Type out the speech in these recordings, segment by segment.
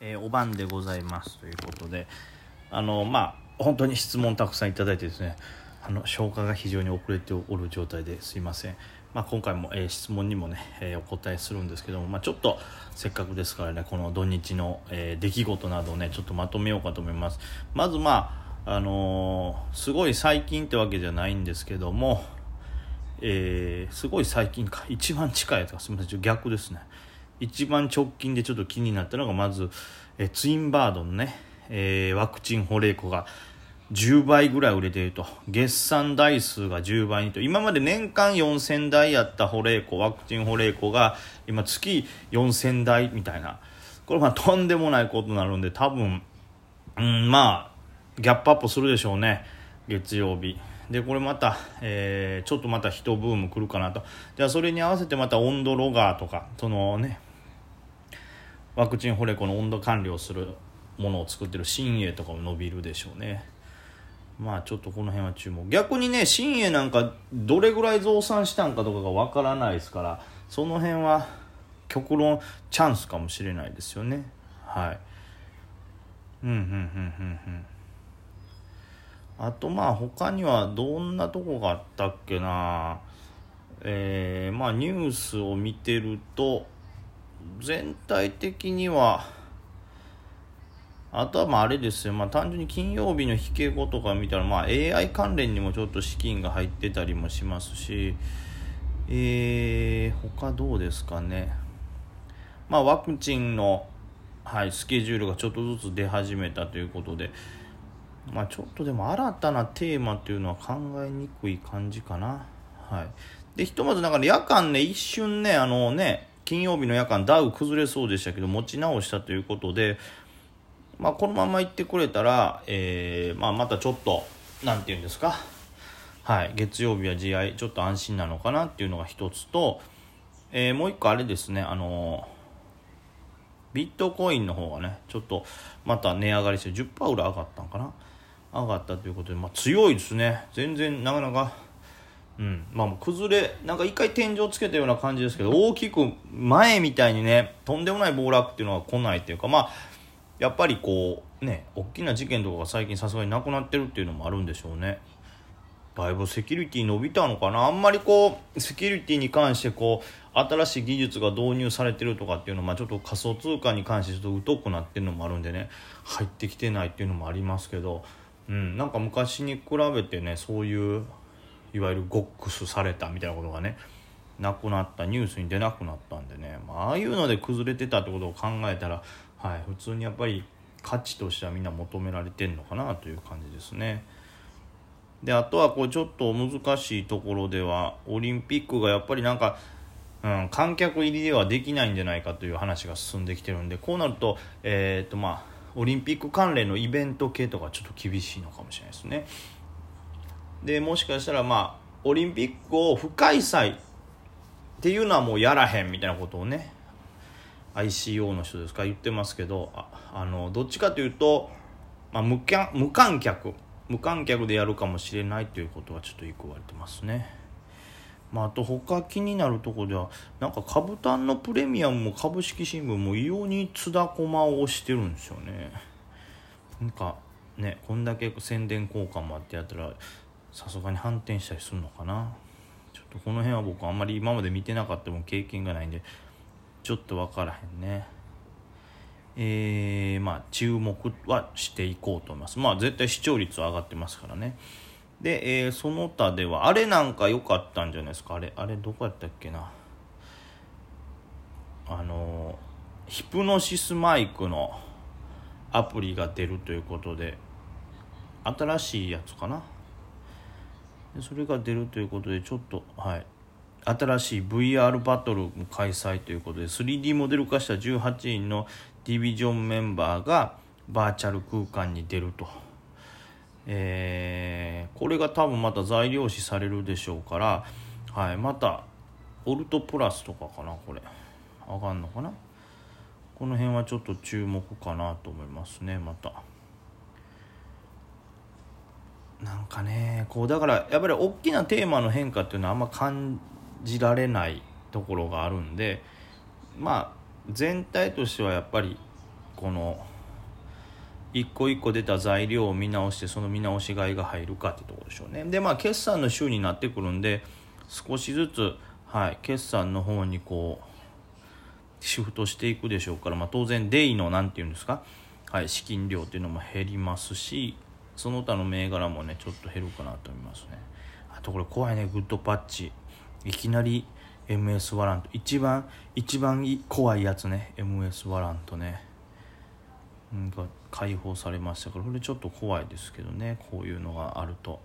えー、お晩でございますということであのまあ本当に質問たくさんいただいてですねあの消化が非常に遅れておる状態ですいません、まあ、今回も、えー、質問にもね、えー、お答えするんですけども、まあ、ちょっとせっかくですからねこの土日の、え出来事などをねちょっとまとめようかと思います。まずまああのすごい最近ってわけじゃないんですけどもえー、すごい最近か一番近いやつがすみません逆ですね。一番直近でちょっと気になったのがまず、えツインバードのね、えー、ワクチン保冷庫が10倍ぐらい売れていると。月産台数が10倍にと。今まで年間4000台やった保冷庫ワクチン保冷庫が今月4000台みたいな。これまあとんでもないことになるんで多分、うん、まあギャップアップするでしょうね。月曜日。でこれまた、えー、ちょっとまた人ブーム来るかなと。じゃあそれに合わせてまた温度ロガーとかそのねワクチンホレコの温度管理をするものを作ってる新鋭とかも伸びるでしょうね。まあちょっとこの辺は注目。逆にね新鋭なんかどれぐらい増産したんかとかがわからないですからその辺は極論チャンスかもしれないですよね。はい。うんうんうんうんうん。あとまあ他にはどんなとこがあったっけな。えー、まあニュースを見てると全体的にはあとはまああれですよ、まあ、単純に金曜日の引け後とか見たら、まあ、AI 関連にもちょっと資金が入ってたりもしますし、えー、他どうですかね、まあ、ワクチンの、はい、スケジュールがちょっとずつ出始めたということで、まあ、ちょっとでも新たなテーマっていうのは考えにくい感じかな。はい、でひとまずだから夜間ね一瞬ねあのね金曜日の夜間ダウ崩れそうでしたけど持ち直したということで、まあ、このまま行ってくれたら、えーまあ、またちょっと何て言うんですか、はい、月曜日は試合ちょっと安心なのかなっていうのが一つと、えー、もう一個あれですねあのビットコインの方がねちょっとまた値上がりして10%ぐらい上がったんかな。上がったということで、まあ、強いですね。全然なかなか。うん。まあ、もう崩れなんか一回天井つけたような感じですけど大きく前みたいにねとんでもない暴落っていうのは来ないっていうかまあやっぱりこうね大きな事件とかが最近さすがになくなってるっていうのもあるんでしょうね。だいぶセキュリティ伸びたのかな。あんまりこうセキュリティに関してこう新しい技術が導入されてるとかっていうのは、まあ、ちょっと仮想通貨に関してちょっと疎くなってるのもあるんでね入ってきてないっていうのもありますけど、うん、なんか昔に比べてねそういういわゆるゴックスされたみたいなことがねなくなったニュースに出なくなったんでね、まあ、あいうので崩れてたってことを考えたら、はい、普通にやっぱり価値としてはみんな求められてんのかなという感じですね。であとはこうちょっと難しいところではオリンピックがやっぱりなんか、うん、観客入りではできないんじゃないかという話が進んできてるんでこうなると,、えーとまあ、オリンピック関連のイベント系とかちょっと厳しいのかもしれないですね。でもしかしたらまあオリンピックを不開催っていうのはもうやらへんみたいなことをね ICO の人ですか言ってますけどあのどっちかというと、まあ、無無観客無観客でやるかもしれないということはちょっとよく言われてますね。まあ、あと他気になるとこではなんか株単のプレミアムも株式新聞も異様に津田駒を押してるんですよね。なんかねこんだけ宣伝効果もあってやったらさすがに反転したりするのかな。ちょっとこの辺は僕あんまり今まで見てなかったも経験がないんでちょっと分からへんね。えー、まあ注目はしていこうと思います。まあ絶対視聴率は上がってますからね。で、えー、その他ではあれなんか良かったんじゃないですか？あれあれどこやったっけな？あのヒプノシスマイクのアプリが出るということで新しいやつかな？それが出るということでちょっとはい。新しい VR バトル開催ということで 3D モデル化した18人のディビジョンメンバーがバーチャル空間に出ると、えー、これが多分また材料視されるでしょうから、はい、またオルトプラスとかかなこれ上がんのかな？この辺はちょっと注目かなと思いますねまた。なんかねこうだからやっぱり大きなテーマの変化っていうのはあんま感じられないところがあるんでまあ全体としてはやっぱりここの一個一個出た材料を見直してその見直し買いが入るかってところでしょうね。でまあ決算の週になってくるんで少しずつ、はい、決算の方にこうシフトしていくでしょうから、まあ、当然デイの何て言うんですか、はい、資金量っていうのも減りますしその他の銘柄もねちょっと減るかなと思いますね。あとこれ怖いね。グッドパッチ。いきなり MS ワラント。一番一番怖いやつね。MS ワラントね。なん。か解放されましたからこれちょっと怖いですけどねこういうのがあると。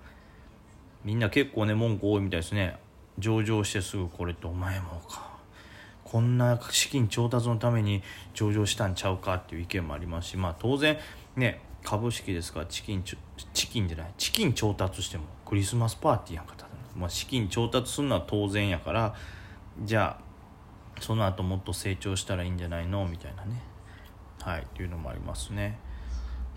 みんな結構ね文句多いみたいですね。上場してすぐこれってお前もか。こんな資金調達のために上場したんちゃうかっていう意見もありますしまあ当然ね株式ですからチキンチキンじゃないチキン調達してもクリスマスパーティーやんかただ、まあ、資金調達するのは当然やからじゃあその後もっと成長したらいいんじゃないの？みたいなね。はいっていうのもありますね。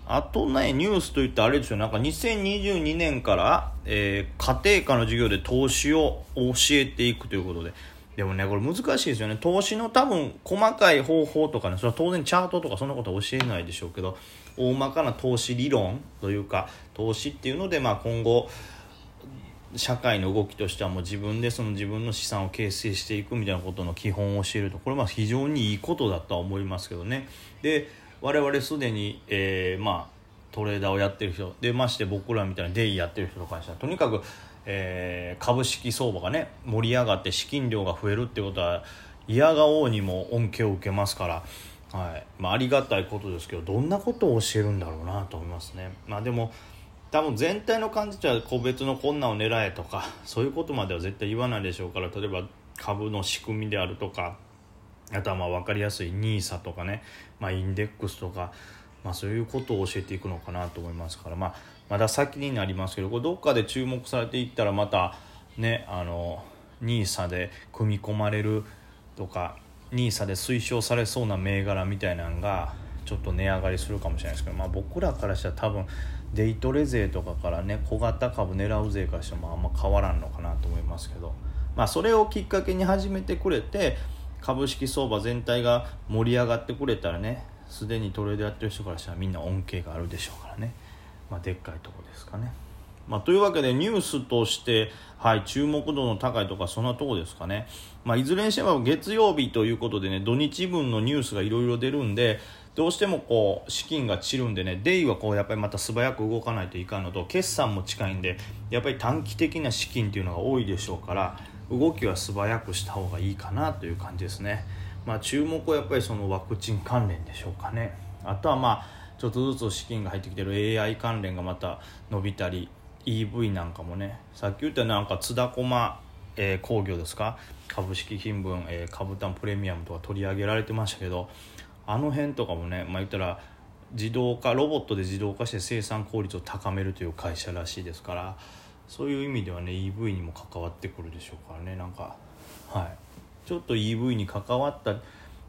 あとねニュースといってあれですよ。なんか2022年から、えー、家庭科の授業で投資を教えていくということで。でもねこれ難しいですよね。投資の多分細かい方法とかねそれは当然チャートとかそんなことは教えないでしょうけど大まかな投資理論というか投資っていうので、まあ、今後社会の動きとしてはもう自分でその自分の資産を形成していくみたいなことの基本を教えるとこれは非常にいいことだとは思いますけどねで我々すでに、えー、まあトレーダーをやってる人でまして僕らみたいなデイやってる人とかにしたらとにかく、えー、株式相場がね盛り上がって資金量が増えるってことは嫌がおうにも恩恵を受けますから、はいまあ、ありがたいことですけどどんなことを教えるんだろうなと思いますね。まあ、でも多分全体の感じでは個別の困難を狙えとかそういうことまでは絶対言わないでしょうから例えば株の仕組みであるとかあとはまあ分かりやすい NISA とかね、まあ、インデックスとか、まあ、そういうことを教えていくのかなと思いますから、まあ、まだ先になりますけどこれどっかで注目されていったらまたねあの NISA で組み込まれるとか NISA で推奨されそうな銘柄みたいなのがちょっと値上がりするかもしれないですけど、まあ、僕らからしたら多分デイトレ税とかからね小型株狙う税からしてもあんま変わらんのかなと思いますけど、まあ、それをきっかけに始めてくれて株式相場全体が盛り上がってくれたらねすでにトレードやってる人からしたらみんな恩恵があるでしょうからね、まあ、でっかいとこですかね。まあ、というわけでニュースとして、はい、注目度の高いとかそんなとこですかね、まあ、いずれにしても月曜日ということでね土日分のニュースがいろいろ出るんでどうしてもこう資金が散るんでねデイはこうやっぱりまた素早く動かないといかんのと決算も近いんでやっぱり短期的な資金っていうのが多いでしょうから動きは素早くした方がいいかなという感じですね。まあ、注目はやっぱりそのワクチン関連でしょうかね。あとはまあちょっとずつ資金が入ってきてる AI 関連がまた伸びたり EV なんかもねさっき言ったなんか津田駒、えー、工業ですか？株式新聞、えー、株単プレミアムとか取り上げられてましたけどあの辺とかもね、まあ、言ったら自動化ロボットで自動化して生産効率を高めるという会社らしいですからそういう意味ではね EV にも関わってくるでしょうからねなんかはい。ちょっと EV に関わった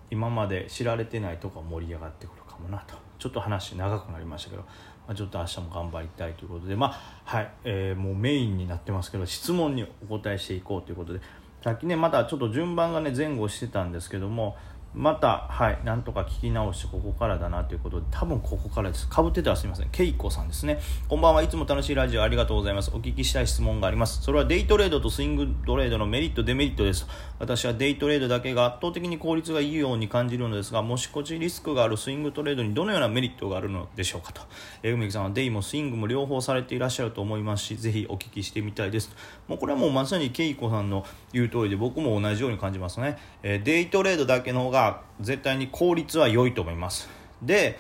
今まで知られてないとこ盛り上がってくるかもなと。ちょっと話長くなりましたけど、まあ、ちょっと明日も頑張りたいということでまあはい、えー、もうメインになってますけど質問にお答えしていこうということでさっきねまだちょっと順番がね前後してたんですけどもまたはいなんとか聞き直してここからだなということで多分ここからです。かぶってたらすみません。ケイコさんですね。こんばんはいつも楽しいラジオありがとうございます。お聞きしたい質問があります。それはデイトレードとスイングトレードのメリットデメリットです。私はデイトレードだけが圧倒的に効率がいいように感じるのですがもしこちリスクがあるスイングトレードにどのようなメリットがあるのでしょうかと。え梅木さんはデイもスイングも両方されていらっしゃると思いますしぜひお聞きしてみたいです。もうこれはもうまさにケイコさんの言う通りで僕も同じように感じますね、えデイトレードだけの方が絶対に効率は良いと思います。で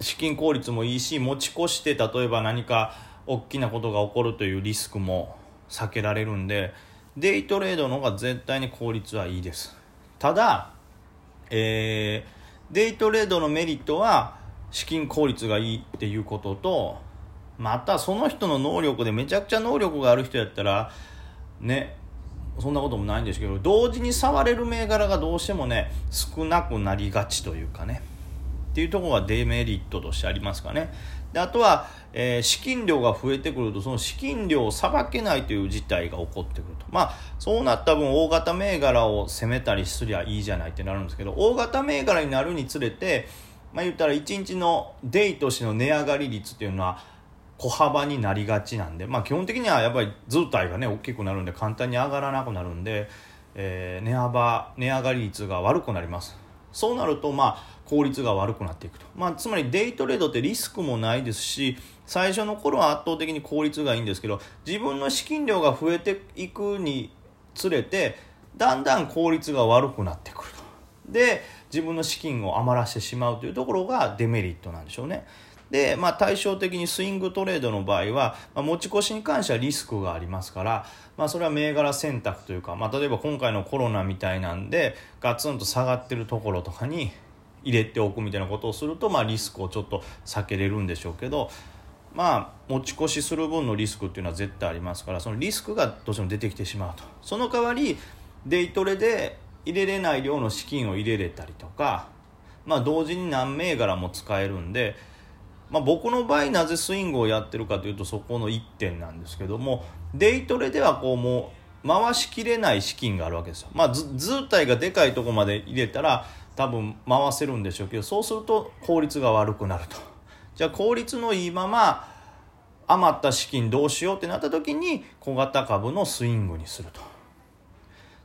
資金効率もいいし持ち越して例えば何か大きなことが起こるというリスクも避けられるんでデイトレードの方が絶対に効率はいいです。ただ、えー、デイトレードのメリットは資金効率がいいっていうこととまたその人の能力でめちゃくちゃ能力がある人やったらねそんなこともないんですけど同時に触れる銘柄がどうしてもね少なくなりがちというかね。っていうところがデメリットとしてありますかね。であとは、えー、資金量が増えてくるとその資金量をさばけないという事態が起こってくると。まあそうなった分大型銘柄を攻めたりすりゃいいじゃないってなるんですけど大型銘柄になるにつれてまあ言ったら1日のデイとしての値上がり率っていうのは小幅になりがちなんで、まあ、基本的にはやっぱり図体がね大きくなるんで簡単に上がらなくなるんで、えー、値幅値上がり率が悪くなります。そうなるとまあ効率が悪くなっていくと、まあ、つまりデイトレードってリスクもないですし最初の頃は圧倒的に効率がいいんですけど自分の資金量が増えていくにつれてだんだん効率が悪くなってくると。で自分の資金を余らしてしまうというところがデメリットなんでしょうね。で、まあ、対照的にスイングトレードの場合は、まあ、持ち越しに関してはリスクがありますから、まあ、それは銘柄選択というか、まあ、例えば今回のコロナみたいなんでガツンと下がってるところとかに入れておくみたいなことをすると、まあ、リスクをちょっと避けれるんでしょうけどまあ持ち越しする分のリスクっていうのは絶対ありますからそのリスクがどうしても出てきてしまうと。その代わりデイトレで入れれない量の資金を入れれたりとか、まあ、同時に何銘柄も使えるんでまあ、僕の場合なぜスイングをやってるかというとそこの1点なんですけどもデイトレではこうもう回しきれない資金があるわけですよ。まあ、図体がでかいとこまで入れたら多分回せるんでしょうけどそうすると効率が悪くなると。じゃあ効率のいいまま余った資金どうしようってなった時に小型株のスイングにすると。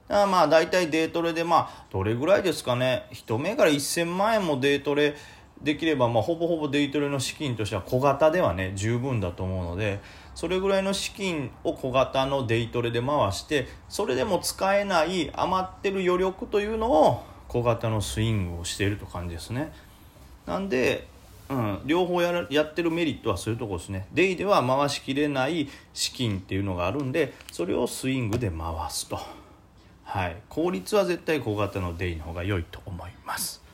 だからまあ大体デイトレでまあどれぐらいですかね一銘柄1000万円もデイトレできればまあほぼほぼデイトレの資金としては小型ではね十分だと思うのでそれぐらいの資金を小型のデイトレで回してそれでも使えない余ってる余力というのを小型のスイングをしていると感じですね。なんで、うん、両方ややってるメリットはそういうとこですね。デイでは回しきれない資金っていうのがあるんでそれをスイングで回すと。はい。効率は絶対小型のデイの方が良いと思います。